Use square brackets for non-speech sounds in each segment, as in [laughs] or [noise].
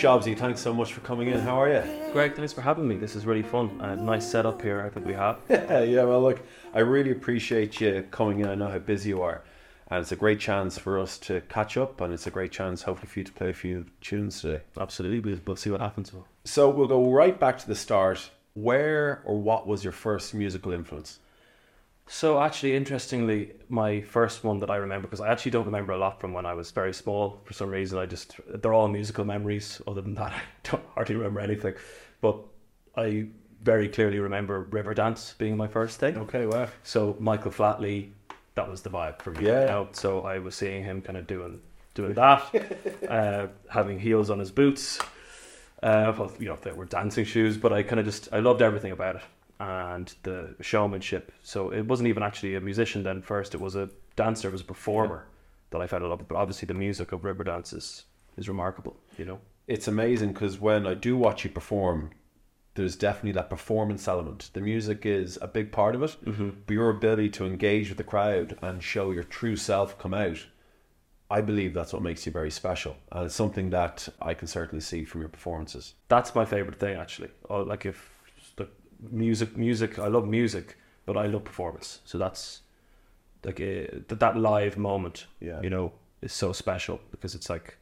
Shobsy, thanks so much for coming in. How are you? Greg, thanks for having me. This is really fun. Uh, nice setup here. I think we have. Yeah, [laughs] yeah. Well, look, I really appreciate you coming in. I know how busy you are, and it's a great chance for us to catch up, and it's a great chance, hopefully, for you to play a few tunes today. Absolutely. We'll, we'll see what happens. So we'll go right back to the start. Where or what was your first musical influence? So, actually, interestingly, my first one that I remember, because I actually don't remember a lot from when I was very small for some reason. I just, they're all musical memories. Other than that, [laughs] I don't hardly remember anything. But I very clearly remember Riverdance being my first thing. Okay, wow. So, Michael Flatley, that was the vibe for me. Yeah. you know? So, I was seeing him kind of doing doing that, [laughs] uh, having heels on his boots. Uh, well, you know, they were dancing shoes, but I kind of just, I loved everything about it and the showmanship. So it wasn't even actually a musician then first, it was a dancer, it was a performer that I fell in love with. But obviously the music of Riverdance is, is remarkable, you know? It's amazing because when I do watch you perform, there's definitely that performance element. The music is a big part of it, mm-hmm. but your ability to engage with the crowd and show your true self come out, I believe that's what makes you very special, and it's something that I can certainly see from your performances. That's my favorite thing actually. Or like if music, music, I love music, but I love performance. So that's like uh, that that live moment, Yeah. you know, is so special because it's like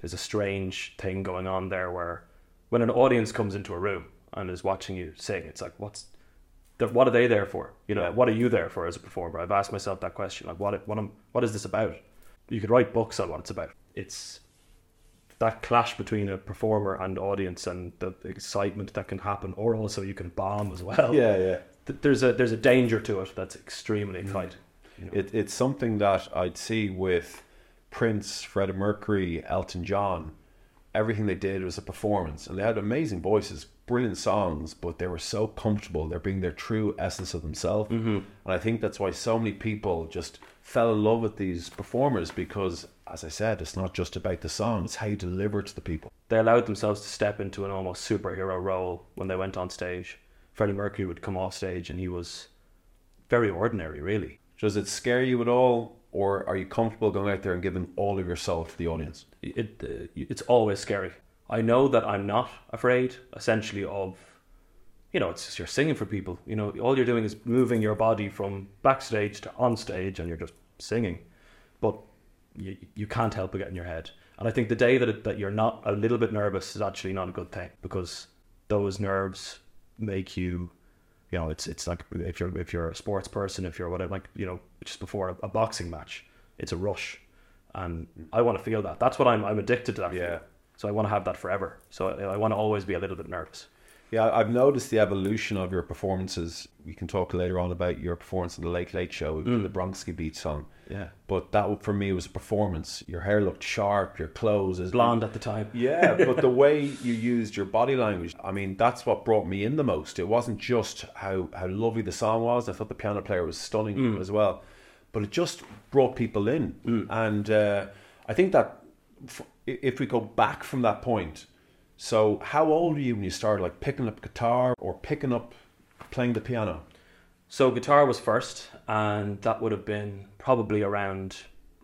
there's a strange thing going on there where when an audience comes into a room and is watching you sing, it's like what's what are they there for? You know, Yeah. what are you there for as a performer? I've asked myself that question. Like, what what am, what is this about? You could write books on what it's about. It's that clash between a performer and audience and the excitement that can happen, or also you can bomb as well. Yeah, yeah. Th- There's a there's a danger to it that's extremely Mm. exciting. You know? It, it's something that I'd see with Prince, Freddie Mercury, Elton John. Everything they did was a performance, and they had amazing voices, brilliant songs, but they were so comfortable. They're being their true essence of themselves, mm-hmm. and I think that's why so many people just fell in love with these performers because, as I said, it's not just about the song; it's how you deliver it to the people. they allowed themselves to step into an almost superhero role when they went on stage. Freddie Mercury would come off stage and he was very ordinary, really. Does it scare you at all, or are you comfortable going out there and giving all of yourself to the audience? It uh, it's always scary. I know that I'm not afraid, essentially, of you know, it's just you're singing for people. You know, all you're doing is moving your body from backstage to on stage, and you're just singing. But you you can't help but get in your head. And I think the day that it, that you're not a little bit nervous is actually not a good thing because those nerves make you, you know, it's it's like if you're if you're a sports person, if you're whatever, like you know, just before a, a boxing match, it's a rush, and I want to feel that. That's what I'm I'm addicted to that. Yeah. feeling. So I want to have that forever. So I, I want to always be a little bit nervous. Yeah, I've noticed the evolution of your performances. We can talk later on about your performance in the Late Late Show, mm. the Bronski Beat song. Yeah. But that for me was a performance. Your hair looked sharp, your clothes is Blonde at the time. [laughs] Yeah, but the way you used your body language, I mean, that's what brought me in the most. It wasn't just how, how lovely the song was. I thought the piano player was stunning as well. But it just brought people in. And uh, I think that f- if we go back from that point, so how old were you when you started like picking up guitar or picking up playing the piano? So guitar was first, and that would have been probably around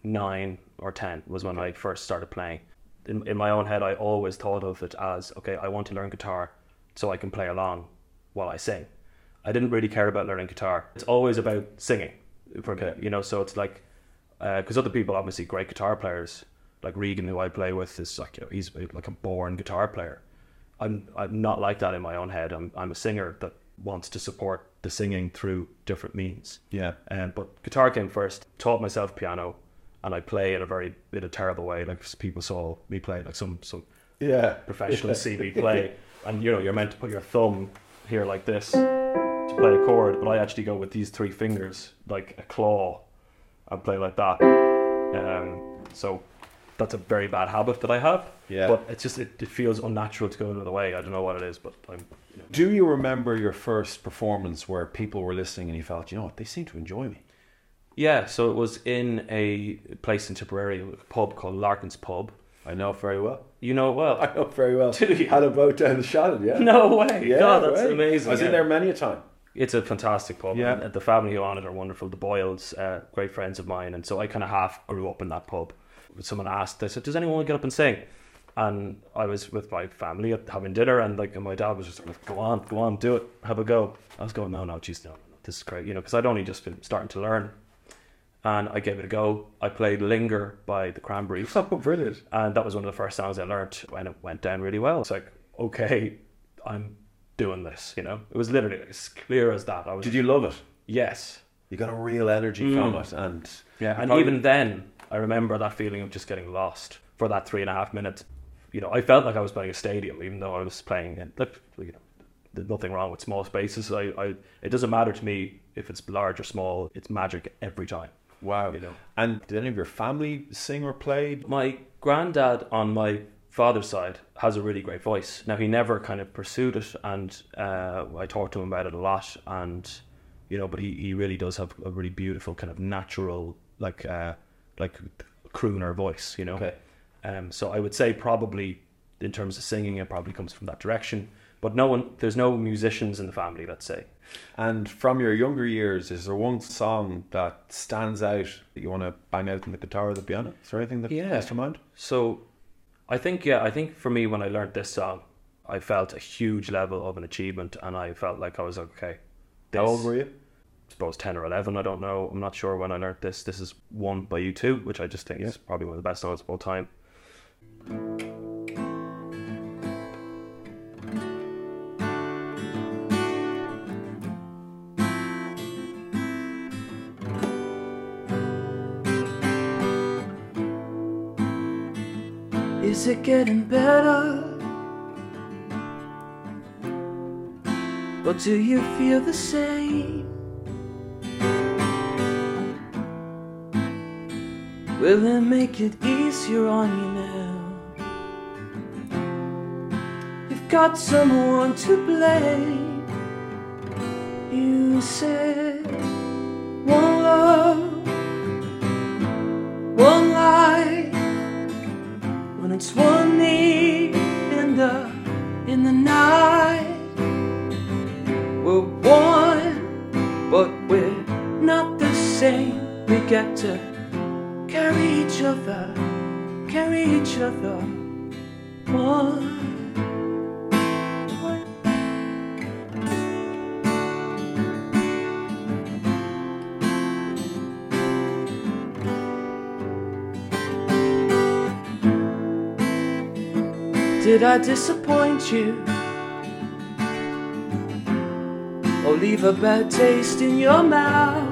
nine or ten was when I first started playing. In, in my own head, I always thought of it as okay, I want to learn guitar so I can play along while I sing. I didn't really care about learning guitar. It's always about singing for me, Okay. you know. So it's like uh, because other people obviously great guitar players like Regan, who I play with, is like you know, he's like a born guitar player. I'm I'm not like that in my own head. I'm I'm a singer that wants to support the singing through different means. Yeah. Um, but guitar came first. Taught myself piano, and I play in a very in a terrible way. Like people saw me play, like some some Yeah. professional me play, and you know you're meant to put your thumb here like this to play a chord, but I actually go with these three fingers like a claw, and play like that. Um, so that's a very bad habit that I have. Yeah. But it's just it, it feels unnatural to go another way. I don't know what it is, but I'm. You know. Do you remember your first performance where people were listening and you felt, you know what, they seem to enjoy me? Yeah, so it was in a place in Tipperary, a pub called Larkin's Pub. I know it very well. You know it well. [laughs] I know it very well. Do you? Had a boat down the Shannon, yeah. no way. Yeah, God, that's right. amazing. I was yeah. in there many a time. It's a fantastic pub. Yeah. And the family who own it are wonderful. The Boyles, uh, great friends of mine, and so I kind of half grew up in that pub. Someone asked, they said, "Does anyone want to get up and sing?" And I was with my family having dinner, and like, and my dad was just sort of, "Go on, go on, do it, have a go." I was going, "No, no, geez, no, no, no, this is great," you know, because I'd only just been starting to learn, and I gave it a go. I played "Linger" by the Cranberries, [laughs] Oh, brilliant. and that was one of the first songs I learned, and it went down really well. It's like, okay, I'm doing this. You know, it was literally as clear as that. I was, Did you love it? Yes, You got a real energy from mm. it, and yeah, and probably- even then, I remember that feeling of just getting lost for that three and a half minutes. You know, I felt like I was playing a stadium, even though I was playing. In, like, you know, there's nothing wrong with small spaces. I, I, it doesn't matter to me if it's large or small. It's magic every time. wow. You know. And did any of your family sing or play? My granddad on my father's side has a really great voice. Now he never kind of pursued it, and uh, I talked to him about it a lot. And you know, but he, he really does have a really beautiful kind of natural, like uh, like crooner voice. You know. Okay. Um, so I would say probably in terms of singing, it probably comes from that direction. But no one, there's no musicians in the family. Let's say. And from your younger years, is there one song that stands out that you want to bang out on the guitar or the piano? Is there anything that Yeah. comes to mind? So, I think yeah, I think for me when I learned this song, I felt a huge level of an achievement, and I felt like I was like, okay. How this- old were you? I suppose ten or eleven. I don't know. I'm not sure when I learned this. This is one by U2, which I just think is probably one of the best songs of all time. Is it getting better? Or do you feel the same? Will it make it easier on you now? You've got someone to blame. You said one love, one life when it's one need in the in the night. We're one, but we're not the same. We get to other, carry each other. One. Did I disappoint you? Or leave a bad taste in your mouth?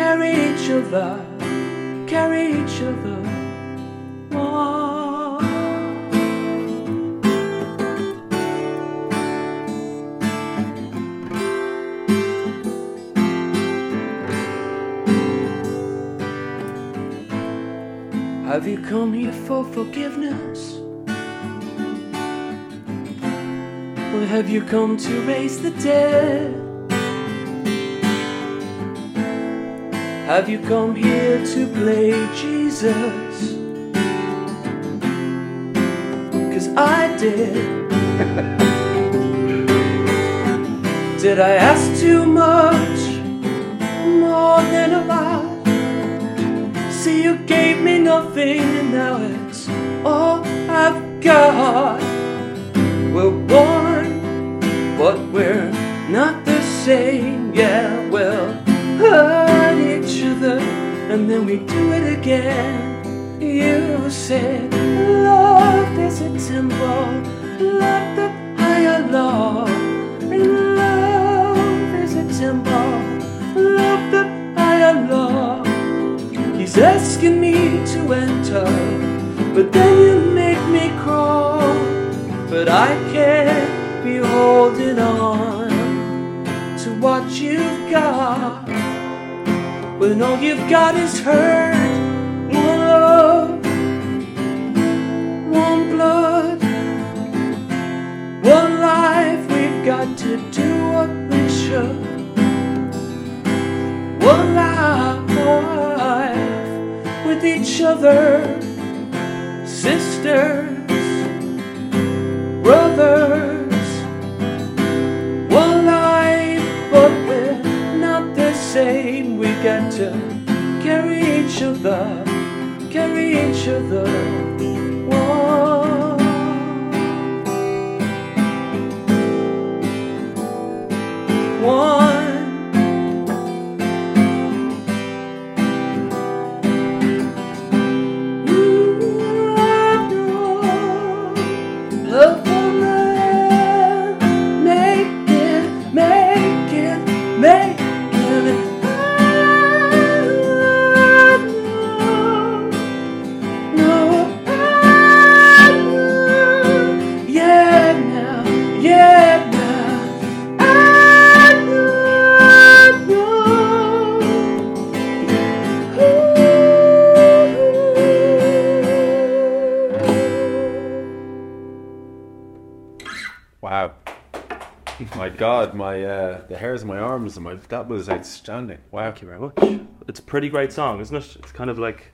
carry each other, carry each other. Have you come here for forgiveness? Or have you come to raise the dead? Have you come here to play Jesus? Cause I did. [laughs] did I ask too much? More than a lot? See, you gave me nothing, and now it's all I've got. We're one, but we're not the same. You said love is a temple, like the higher law. And love is a temple, like the higher law. He's asking me to enter, but then you make me crawl. But I can't be holding on to what you've got when all you've got is hurt. To do what we should. One life with each other, sisters, brothers. One life, but we're not the same. We got to carry each other, carry each other. Hairs on my arms and my that was outstanding. Wow. Thank you very much. It's a pretty great song, isn't it? It's kind of like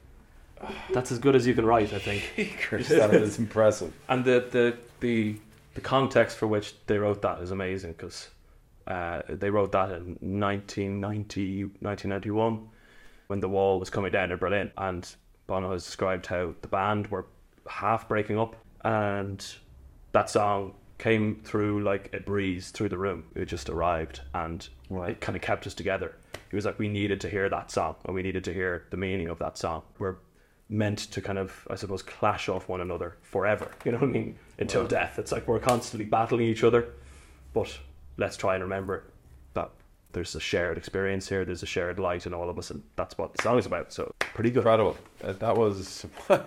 that's as good as you can write, I think. [laughs] that is impressive. And the the the, the context for which they wrote that is amazing because uh, they wrote that in 1990, 1991 when the wall was coming down in Berlin. And Bono has described how the band were half breaking up and that song came through like a breeze through the room. It just arrived and it kind of kept us together. He was like, we needed to hear that song and we needed to hear the meaning of that song. We're meant to kind of, I suppose, clash off one another forever. You know what I mean? Until death. It's like we're constantly battling each other, but let's try and remember that there's a shared experience here. There's a shared light in all of us, and that's what the song is about. So pretty good. Incredible. Uh, that was [laughs]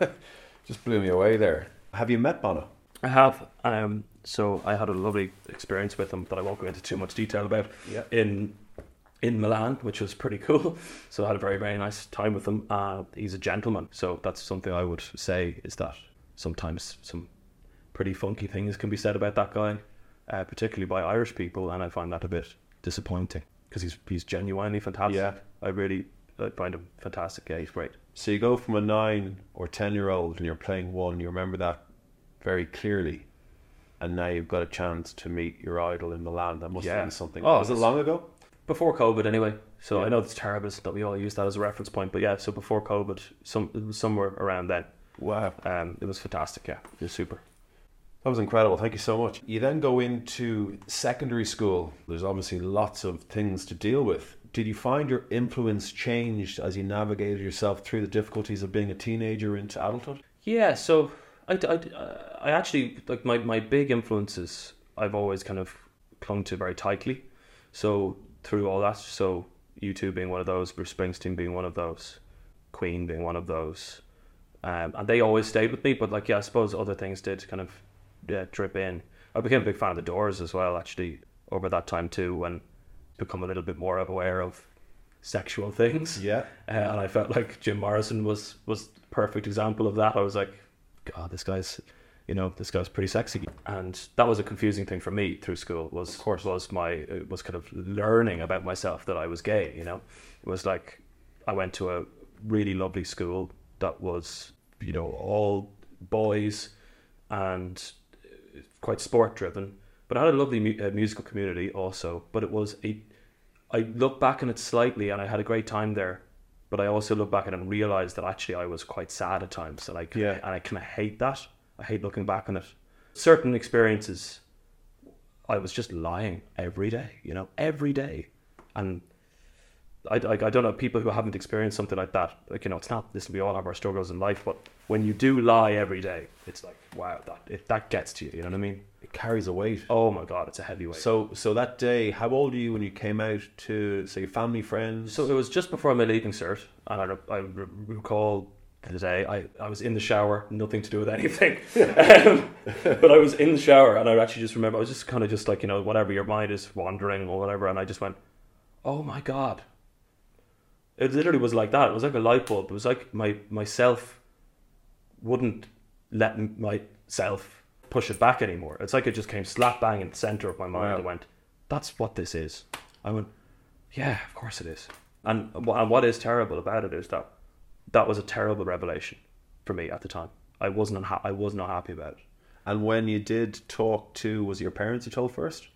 just blew me away there. Have you met Bono? I have. Um, so I had a lovely experience with him that I won't go into too much detail about. Yeah. In in Milan, which was pretty cool. [laughs] So I had a very very nice time with him. Uh, he's a gentleman. So that's something I would say is that sometimes some pretty funky things can be said about that guy, uh, particularly by Irish people, and I find that a bit disappointing because he's he's genuinely fantastic. Yeah. I really I find him fantastic. Yeah, he's great. So you go from a nine or ten year old and you're playing one, you remember that very clearly. And now you've got a chance to meet your idol in Milan. That must Yeah. have been something. Oh, was it long ago? before COVID anyway. So Yeah. I know it's terrible that we all use that as a reference point, but yeah. So before COVID, some it was somewhere around then. Wow. Um, it was fantastic. Yeah, it was super. That was incredible. Thank you so much. You then go into secondary school. There's obviously lots of things to deal with. Did you find your influence changed as you navigated yourself through the difficulties of being a teenager into adulthood? Yeah. So I, I, I actually like my my big influences. I've always kind of clung to very tightly. So through all that, so U2 being one of those, Bruce Springsteen being one of those, Queen being one of those, um, and they always stayed with me. But like, yeah, I suppose other things did kind of yeah, drip in. I became a big fan of the Doors as well, actually, over that time too, when become a little bit more aware of sexual things. Yeah. Uh, and I felt like Jim Morrison was was perfect example of that. I was like, God, this guy's, you know, this guy's pretty sexy. And that was a confusing thing for me through school. Was of course was my uh, was kind of learning about myself that I was gay. You know, it was like I went to a really lovely school that was, you know, all boys and uh, quite sport driven. But I had a lovely mu- uh, musical community also. But it was a I look back on it slightly, and I had a great time there. But I also look back at it and realize that actually I was quite sad at times, and I Yeah. and I kind of hate that. I hate looking back on it. Certain experiences, I was just lying every day, you know, every day, and I, I, I don't know people who haven't experienced something like that. Like you know, it's not. Listen, we all have our struggles in life, but when you do lie every day, it's like wow, that it, that gets to you. You know what I mean? It carries a weight. Oh my god, it's a heavy weight. So, so that day, how old were you when you came out to say family, friends? So it was just before my leaving cert, and I, I recall the day. I, I was in the shower, nothing to do with [laughs] anything. um, but I was in the shower and I actually just remember, I was just kind of just like, you know, whatever your mind is wandering or whatever. And I just went, oh my God. It literally was like that. It was like a light bulb. It was like my myself wouldn't let myself push it back anymore. It's like it just came slap bang in the center of my mind. Wow. I went, that's what this is. I went, yeah, of course it is. And, and what is terrible about it is that that was a terrible revelation for me at the time. I wasn't unha- I was not happy about it. And when you did talk to, was your parents you told first?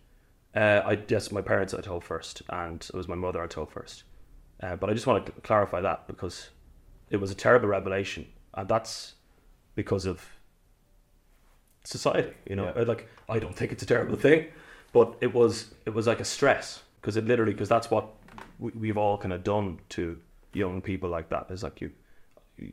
Uh, I yes, my parents I told first, and it was my mother I told first. Uh, but I just want to clarify that because it was a terrible revelation, and that's because of society. You know, Yeah. Uh, like I don't think it's a terrible thing, but it was it was like a stress because it literally because that's what we, we've all kind of done to young people like that. Is like you, you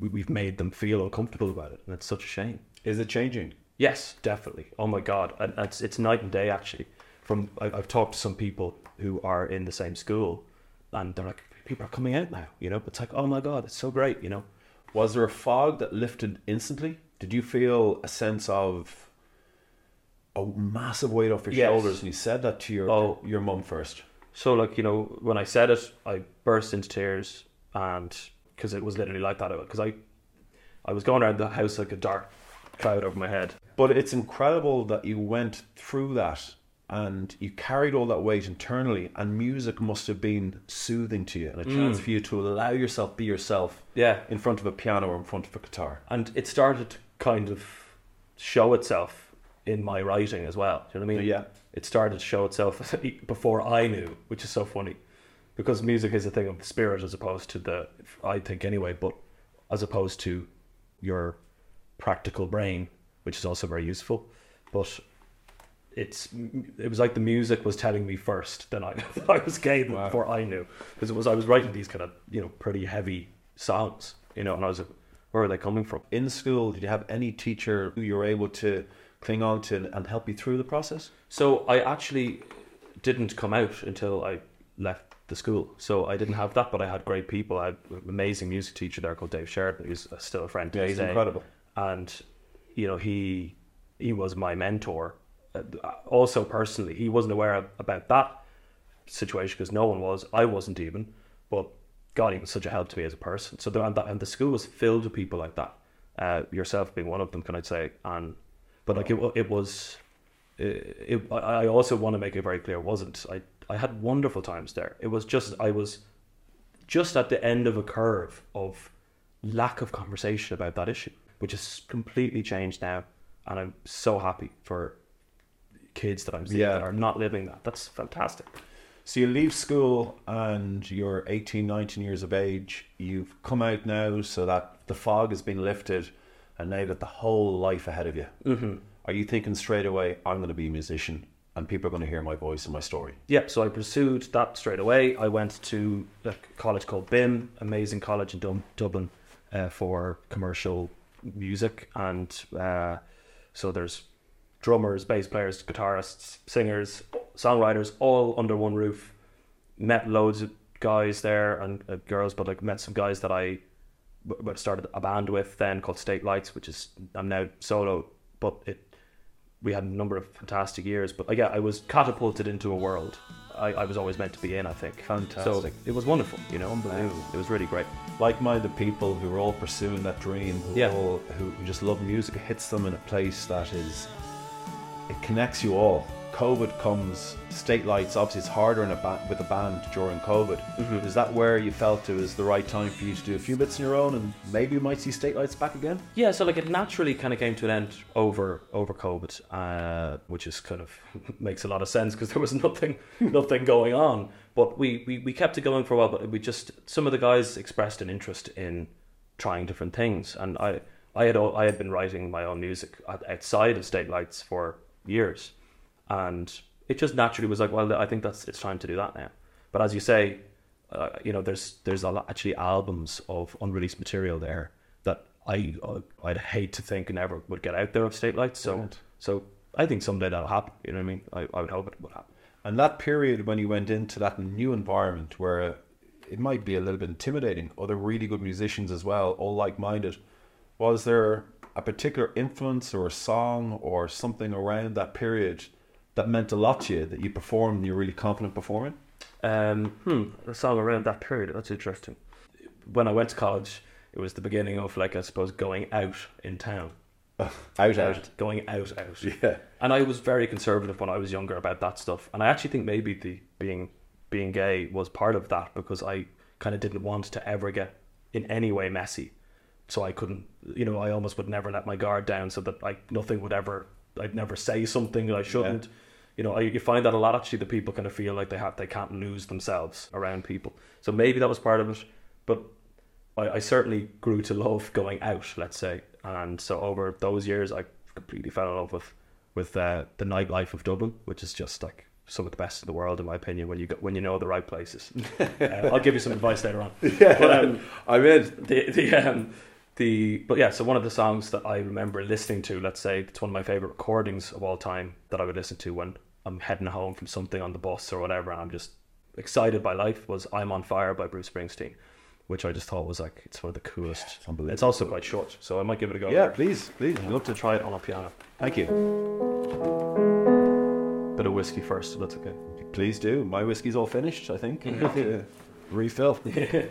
we, we've made them feel uncomfortable about it, and it's such a shame. Is it changing? Yes, definitely. Oh my god, and it's it's night and day actually. From I've talked to some people who are in the same school, and they're like, people are coming out now. You know, it's like, oh my god, it's so great. You know, Was there a fog that lifted instantly? Did you feel a sense of a massive weight off your Yes. shoulders? And you said that to your Oh. your mum first. so like you know when I said it, I burst into tears, and because it was literally like that. Because I, I was going around the house like a dark cloud over my head. But it's incredible that you went through that and you carried all that weight internally, and music must have been soothing to you and a mm. chance for you to allow yourself be yourself Yeah, in front of a piano or in front of a guitar. and it started to kind of show itself in my writing as well. Do you know what I mean? Yeah. It started to show itself [laughs] before I knew, which is so funny, because music is a thing of the spirit as opposed to the, I think anyway, but as opposed to your practical brain, which is also very useful, but. It's it was like the music was telling me first Then I [laughs] I was gay Wow. before I knew because it was I was writing these kind of you know pretty heavy songs you know and I was where are they coming from In school, did you have any teacher who you were able to cling on to and help you through the process? So I actually didn't come out until I left the school. So I didn't have that, but I had great people. I had an amazing music teacher there called Dave Sheridan, who's still a friend. to Yeah, he's incredible. And you know, he he was my mentor. Uh, Also, personally, he wasn't aware of, about that situation because no one was. I wasn't even. But God, he was such a help to me as a person. So there, and, that, and the school was filled with people like that. Uh, yourself being one of them, can I say? And but like it, it was it, it, I I also want to make it very clear. It wasn't I? I had wonderful times there. It was just I was just at the end of a curve of lack of conversation about that issue, which has completely changed now, and I'm so happy for kids that I'm seeing Yeah. that are not living that. That's fantastic. So you leave school and you're 18, 19 years of age. You've come out now so that the fog has been lifted and now you've got the whole life ahead of you. Mm-hmm. Are you thinking straight away, I'm going to be a musician and people are going to hear my voice and my story? Yep. So I pursued that straight away. I went to a college called BIMM, amazing college in Dub- Dublin, uh, for commercial music, and uh, so there's drummers, bass players, guitarists, singers, songwriters, all under one roof. Met loads of guys there and uh, girls, but like met some guys that I w- started a band with then called State Lights, which is I'm now solo, but it we had a number of fantastic years. But uh, yeah, I was catapulted into a world I, I was always meant to be in. I think. Fantastic. So it was wonderful. You know, unbelievable. It was really great. Like-minded people who are all pursuing that dream, who Yeah. all who, who just love music. It hits them in a place that is, it connects you all. COVID comes, state lights. Obviously, it's harder in a ba- with a band during COVID. Mm-hmm. Is that where you felt it was the right time for you to do a few bits on your own, and maybe you might see state lights back again? Yeah, so like it naturally kind of came to an end over over COVID, uh, which is kind of [laughs] makes a lot of sense because there was nothing nothing going on. But we, we we kept it going for a while. But we just some of the guys expressed an interest in trying different things, and I I had I had been writing my own music outside of State Lights for years, and it just naturally was like, well, I think that's it's time to do that now. But as you say, uh, you know, there's there's a lot, actually albums of unreleased material there that I uh, I'd hate to think never would get out there of State Lights. So Brilliant. so I think someday that'll happen. You know what I mean? I, I would hope it would happen. And that period when you went into that new environment where it might be a little bit intimidating. Other really good musicians as well, all like-minded. Was there a particular influence or a song or something around that period that meant a lot to you that you performed and you're really confident performing? Um, hmm, a song around that period. That's interesting. When I went to college, it was the beginning of like I suppose going out in town. [laughs] Out, out. Going out, out. [laughs] Yeah. And I was very conservative when I was younger about that stuff. And I actually think maybe the being being gay was part of that because I kind of didn't want to ever get in any way messy. So I couldn't, you know, I almost would never let my guard down so that like nothing would ever, I'd never say something that I shouldn't. You know, I, you find that a lot actually. The people kind of feel like they have, they can't lose themselves around people. So maybe that was part of it. But I, I certainly grew to love going out, let's say, and so over those years, I completely fell in love with with uh, the nightlife of Dublin, which is just like some of the best in the world, in my opinion. When you go, when you know the right places, [laughs] uh, I'll give you some advice later on. Yeah, But, um, [laughs] I'm in. the the um, the but yeah, so one of the songs that I remember listening to, let's say it's one of my favorite recordings of all time that I would listen to when I'm heading home from something on the bus or whatever, and I'm just excited by life. Was "I'm on Fire" by Bruce Springsteen, which I just thought was like it's one of the coolest. It's unbelievable. It's also quite short, so I might give it a go. Yeah, please, please. I'd love to try it on a piano. Thank you. [laughs] Bit of whiskey first, that's okay. Please do. My whiskey's all finished, I think. [laughs] Refill. [laughs]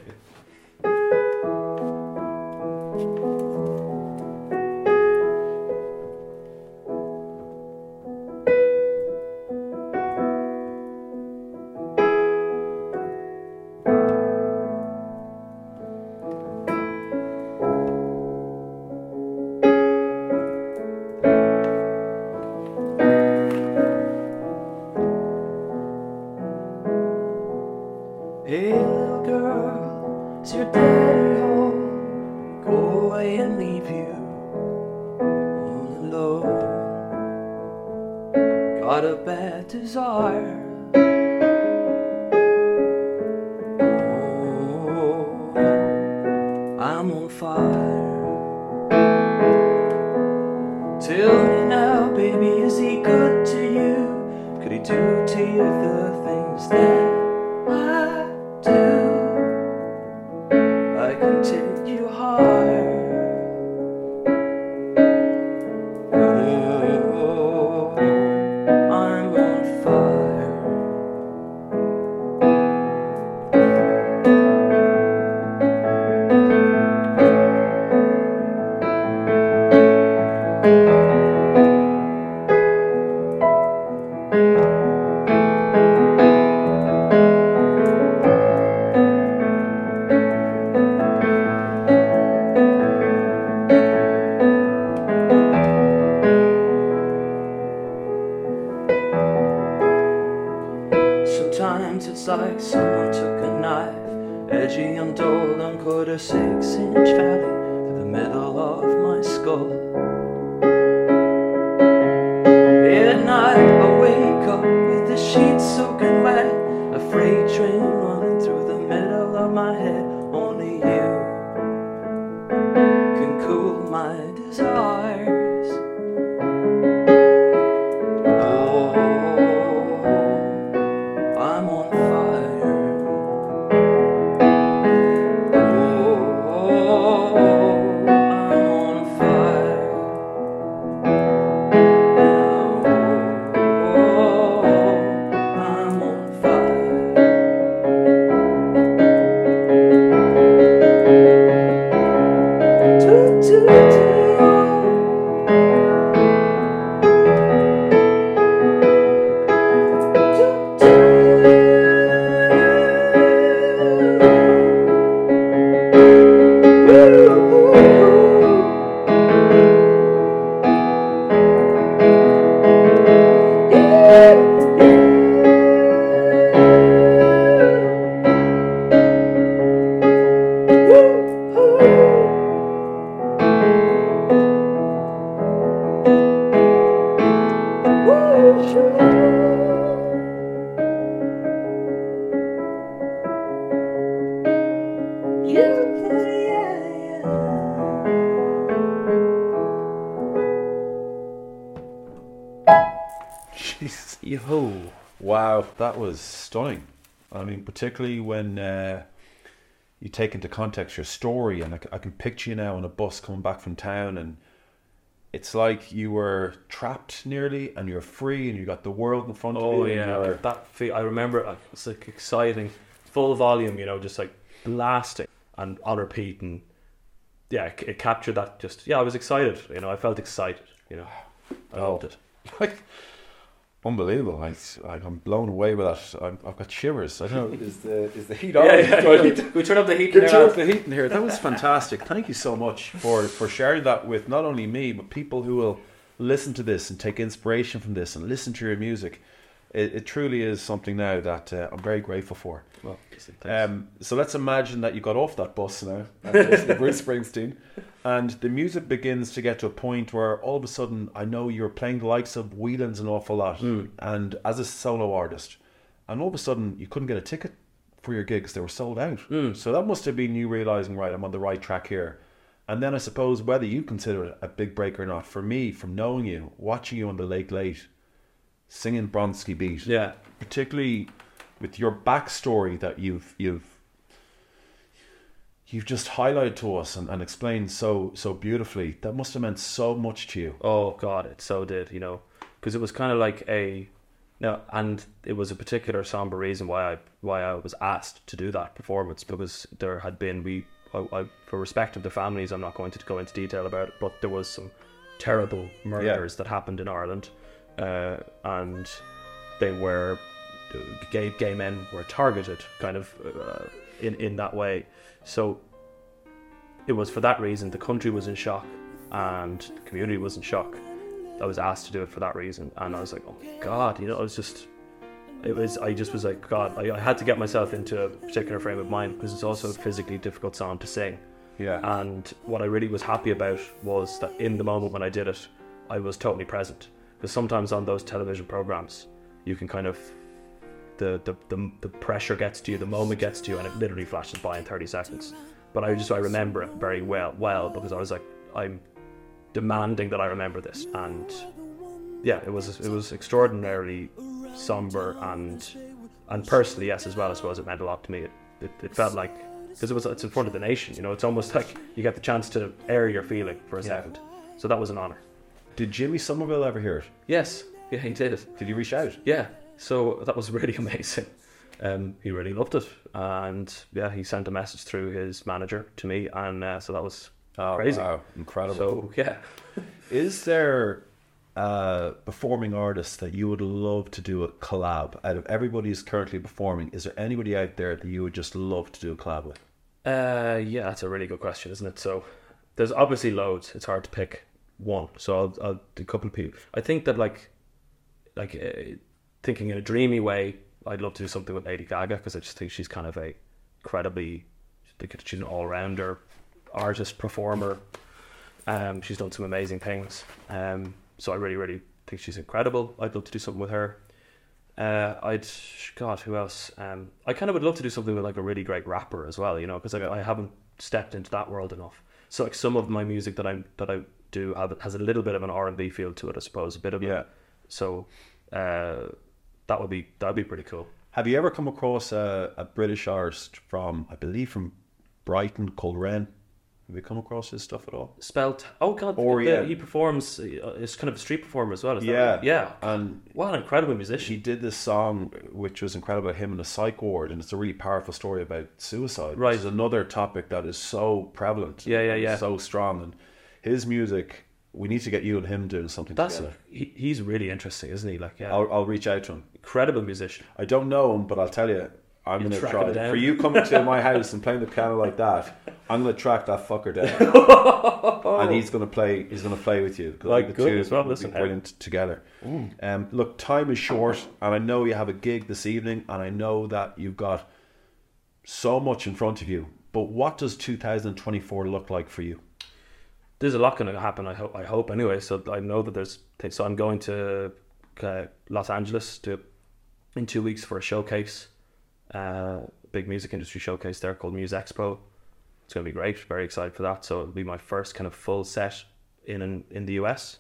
that was stunning. I mean, particularly when uh, you take into context your story, and I can picture you now on a bus coming back from town, and it's like you were trapped nearly, and you're free, and you got the world in front of Oh you. and yeah, that feel, I remember like, it was like exciting, full volume, you know, just like blasting and on repeat, and yeah, it, it captured that. Just yeah, I was excited, you know, I felt excited, you know, I Oh. loved it. [laughs] like unbelievable. I, like, I'm blown away with that. I'm, I've got shivers. I don't know. Is the is the heat on? Yeah, yeah, yeah. we turn up the heat. Good in turn there. up the heat in here. That was fantastic. Thank you so much for for sharing that with not only me but people who will listen to this and take inspiration from this and listen to your music. It, it truly is something now that uh, I'm very grateful for. Well. Um, so let's imagine that you got off that bus now, [laughs] Bruce Springsteen, and the music begins to get to a point where all of a sudden I know you're playing the likes of Whelan's an awful lot, and as a solo artist, and all of a sudden you couldn't get a ticket for your gigs; they were sold out. So that must have been you realizing, right, I'm on the right track here. And then I suppose whether you consider it a big break or not, for me, from knowing you, watching you on the Late Late, singing Bronski Beat, yeah, particularly with your backstory that you've you've you've just highlighted to us and, and explained so so beautifully. That must have meant so much to you. Oh God, it so did. You know, because it was kind of like a no, and it was a particular somber reason why I why I was asked to do that performance because there had been we I, I, for respect of the families, I'm not going to go into detail about it, but there was some terrible murders that happened in Ireland, uh, and they were gay gay men were targeted kind of uh, in in that way. So it was for that reason the country was in shock and the community was in shock. I was asked to do it for that reason, and I was like, oh God, you know, I was just, it was, I just was like, God, I, I had to get myself into a particular frame of mind because it's also a physically difficult song to sing. Yeah. And what I really was happy about was that in the moment when I did it, I was totally present. Because sometimes on those television programs, you can kind of the, the the the pressure gets to you, the moment gets to you, and it literally flashes by in thirty seconds. But I just I remember it very well, well because I was like I'm demanding that I remember this, and yeah, it was it was extraordinarily somber and and personally yes as well. I suppose it meant a lot to me. It it, it felt like because it was it's in front of the nation, you know. It's almost like you get the chance to air your feeling for a Yeah. second. So that was an honor. Did Jimmy Somerville ever hear it? Yes, yeah, he did. Did he reach out? Yeah, so that was really [laughs] amazing. Um, he really loved it, and yeah, he sent a message through his manager to me, and uh, so that was Oh, Crazy. Wow, incredible. so yeah. [laughs] Is there a performing artist that you would love to do a collab out of everybody who's currently performing? Is there anybody out there that you would just love to do a collab with? Uh, yeah, that's a really good question, isn't it? So there's obviously loads. It's hard to pick one. So I'll I'll do a couple of people. I think that like like uh, thinking in a dreamy way, I'd love to do something with Lady Gaga because I just think she's kind of a incredibly she's an all rounder artist performer. Um, she's done some amazing things. Um, so I really really think she's incredible. I'd love to do something with her. Uh, I'd God, who else? Um, I kind of would love to do something with like a really great rapper as well, you know, because I, I haven't stepped into that world enough. So like some of my music that I'm that I do have, has a little bit of an R and B feel to it, I suppose, a bit of Yeah. So uh, that would be that'd be pretty cool. Have you ever come across a, a British artist from, I believe, from Brighton called Ren? Have you come across his stuff at all? Spelt. Oh God, Or, the- yeah. he performs. Uh, it's kind of a street performer as well. Yeah. right? yeah. And What an incredible musician. he did this song which was incredible about him in a psych ward and it's a really powerful story about suicide Right. which is another topic that is so prevalent Yeah, yeah, yeah. so strong and his music we need to get you and him doing something That's together. he, he's really interesting, isn't he? Like, yeah, I'll, I'll reach out to him. Incredible musician. I don't know him but I'll tell you I'm You'll going to track try him down. for you coming to my [laughs] house and playing the piano like that I'm going to track that fucker down. [laughs] And he's going to play he's to play with you 'cause My the two goodness, well, be listen, brilliant together. Um, look time is short and I know you have a gig this evening and I know that you've got so much in front of you but what does 2024 look like for you there's a lot going to happen. I hope. I hope anyway. So I know that there's. things. So I'm going to uh, Los Angeles to in two weeks for a showcase, uh, big music industry showcase there called Muse Expo. It's going to be great. Very excited for that. So it'll be my first kind of full set in in, in the US.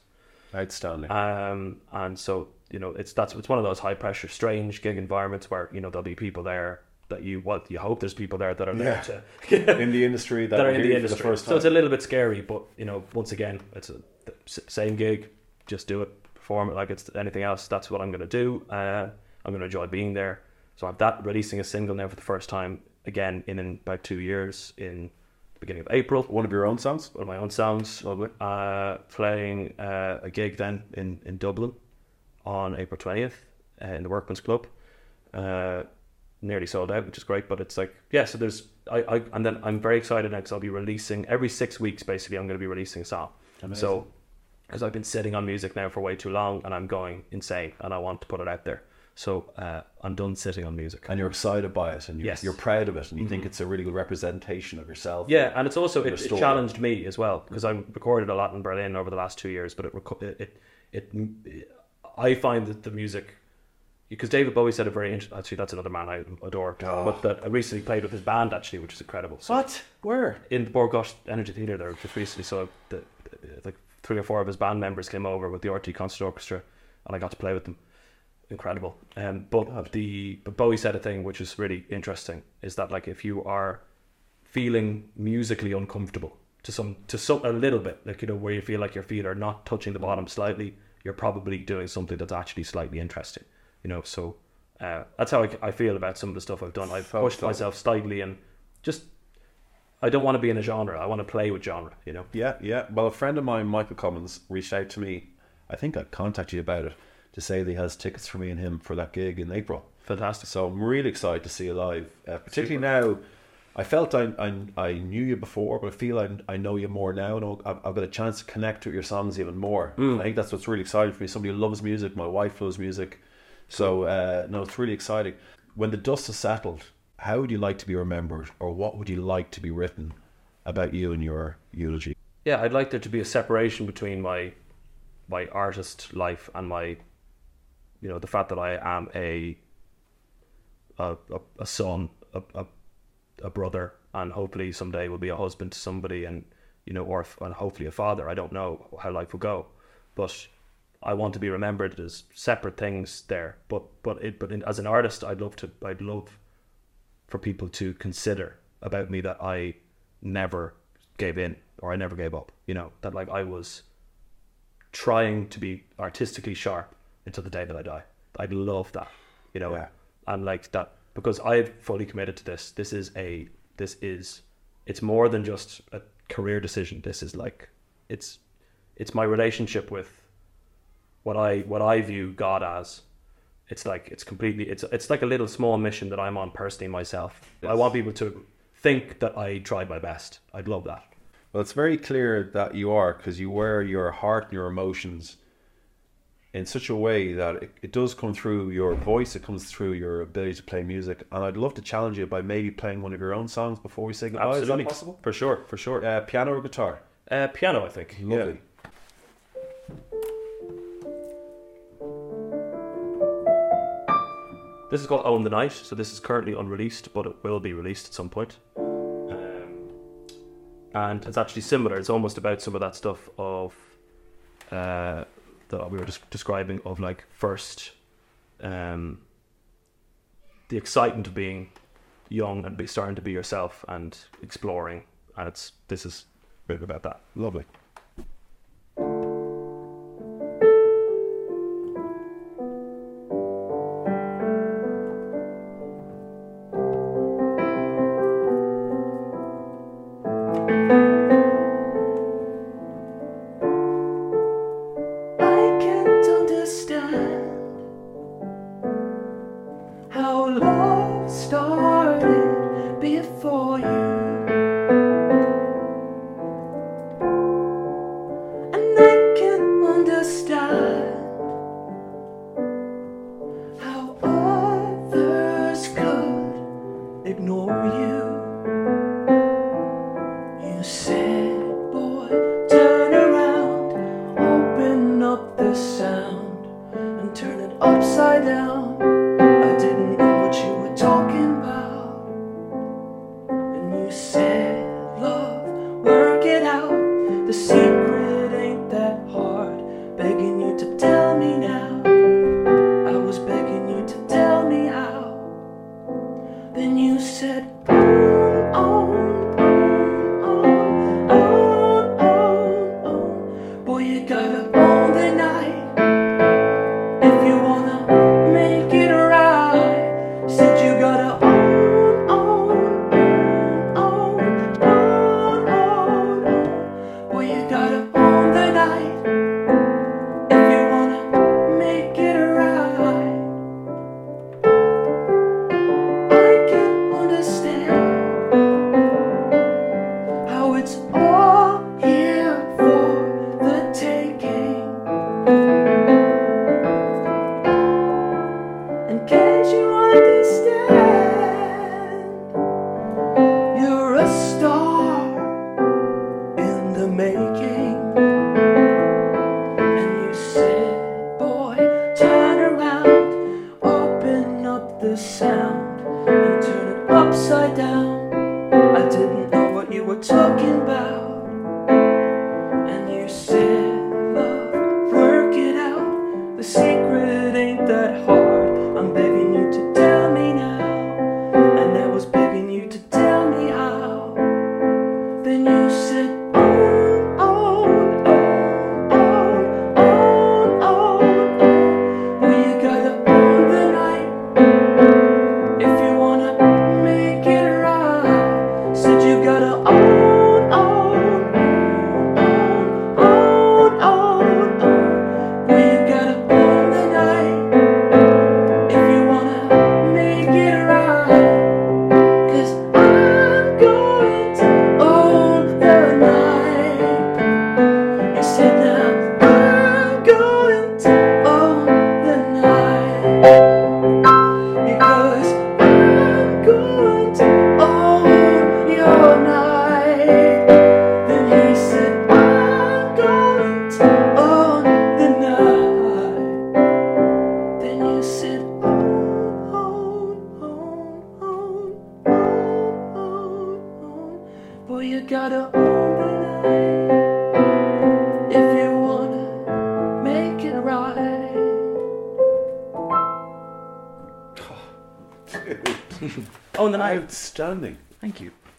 outstanding Um, and so you know, it's that's it's one of those high pressure, strange gig environments where you know there'll be people there that you well you hope there's people there that are Yeah. to [laughs] in the industry that, [laughs] that are in the industry. the first so it's a little bit scary, but you know, once again, it's a the same gig. Just do it, perform it like it's anything else. That's what I'm going to do. Uh, I'm going to enjoy being there. So I've that releasing a single now for the first time again in, in about two years in the beginning of April. One of your own songs. One of my own songs. Uh, playing uh, a gig then in, in Dublin on April twentieth uh, in the Workman's Club. Nearly sold out, which is great. But it's like yeah. So there's I, I and then I'm very excited now because I'll be releasing every six weeks. Basically, I'm going to be releasing a song. So because I've been sitting on music now for way too long and I'm going insane and I want to put it out there. So uh, I'm done sitting on music. and you're excited by it, and you're, Yes. Mm-hmm. you're proud of it, and you think it's a really good representation of yourself. Yeah, and it's also it, it challenged me as well because I've recorded a lot in Berlin over the last two years, but it it it, it I find that the music because David Bowie said a very int- actually that's another man I adore, [gasps] Oh. but that I recently played with his band actually, which is incredible. So What? Where? in the Bord Gáis Energy Theatre there just recently, so the, the- like three or four of his band members came over with the RTÉ Concert Orchestra, and I got to play with them. Incredible. Um, but God. the but Bowie said a thing which is really interesting is that like if you are feeling musically uncomfortable to some to some a little bit like you know where you feel like your feet are not touching the bottom slightly, you're probably doing something that's actually slightly interesting. You know, so uh, that's how I, I feel about some of the stuff I've done. I've pushed myself slightly and just I don't want to be in a genre. I want to play with genre. You know. Yeah, yeah. Well, a friend of mine, Michael Cummins, reached out to me. I think I contacted you about it to say that he has tickets for me and him for that gig in April. Fantastic. So I'm really excited to see you live. Uh, particularly now, I felt I, I I knew you before, but I feel I, I know you more now, and I've, I've got a chance to connect with your songs even more. Mm. I think that's what's really exciting for me. Somebody who loves music. My wife loves music, so uh, no, it's really exciting. When the dust has settled, how would you like to be remembered, or what would you like to be written about you and your eulogy? Yeah, I'd like there to be a separation between my my artist life and my you know the fact that I am a a, a, son, a, a a brother, and hopefully someday will be a husband to somebody, and you know, or and hopefully a father. I don't know how life will go, but I want to be remembered as separate things there. But but it but in, as an artist, I'd love to. I'd love for people to consider about me that I never gave in or I never gave up. You know that like I was trying to be artistically sharp until the day that I die. I'd love that. You know, Yeah. and like that because I've fully committed to this. This is a this is it's more than just a career decision. This is like it's it's my relationship with what I what I view God as. It's like it's completely it's it's like a little small mission that I'm on personally myself. I want people to think that I tried my best. I'd love that. Well, it's very clear that you are because you wear your heart and your emotions in such a way that it, it does come through your voice, it comes through your ability to play music. And I'd love to challenge you by maybe playing one of your own songs before we say goodbye. Is that possible? For sure, for sure. Uh, piano or guitar? Uh, piano, I think. Lovely. This is called Own the Night, so this is currently unreleased, but it will be released at some point. Um, and it's actually similar. It's almost about some of that stuff of uh, that we were just describing of like first, um, the excitement of being young and be starting to be yourself and exploring. And it's this is a bit about that. Lovely.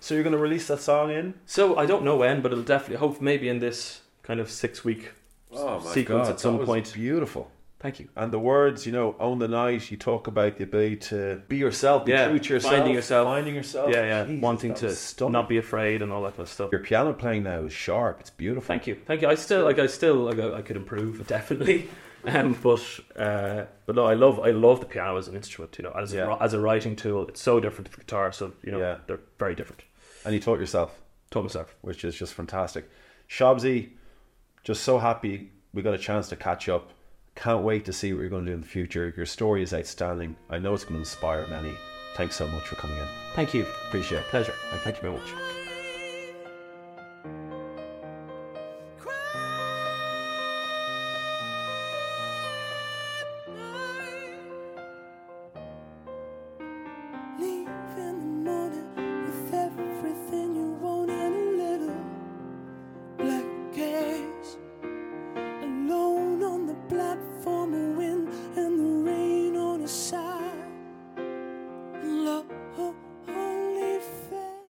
So you're going to release that song in? So I don't know when, but it'll definitely hope maybe in this kind of six week Oh sequence at some point. Beautiful. Thank you. And the words, you know, own the night. You talk about the ability to be yourself, be Yeah, true to yourself, finding yourself. finding yourself. Yeah, yeah. Jesus, Wanting to was stunning. not be afraid and all that kind of stuff. Your piano playing now is sharp. It's beautiful. Thank you, thank you. I still like. I still like. I, I could improve [laughs] definitely, um, but uh, but no, I love. I love the piano as an instrument. You know, as Yeah. a, as a writing tool, it's so different to the guitar. So you know, Yeah. they're very different. And you taught yourself, Taught myself. which is just fantastic. Shobsy, just so happy we got a chance to catch up. Can't wait to see what you're going to do in the future. Your story is outstanding. I know it's going to inspire many. Thanks so much for coming in. Thank you. Appreciate it. Pleasure. And thank you very much.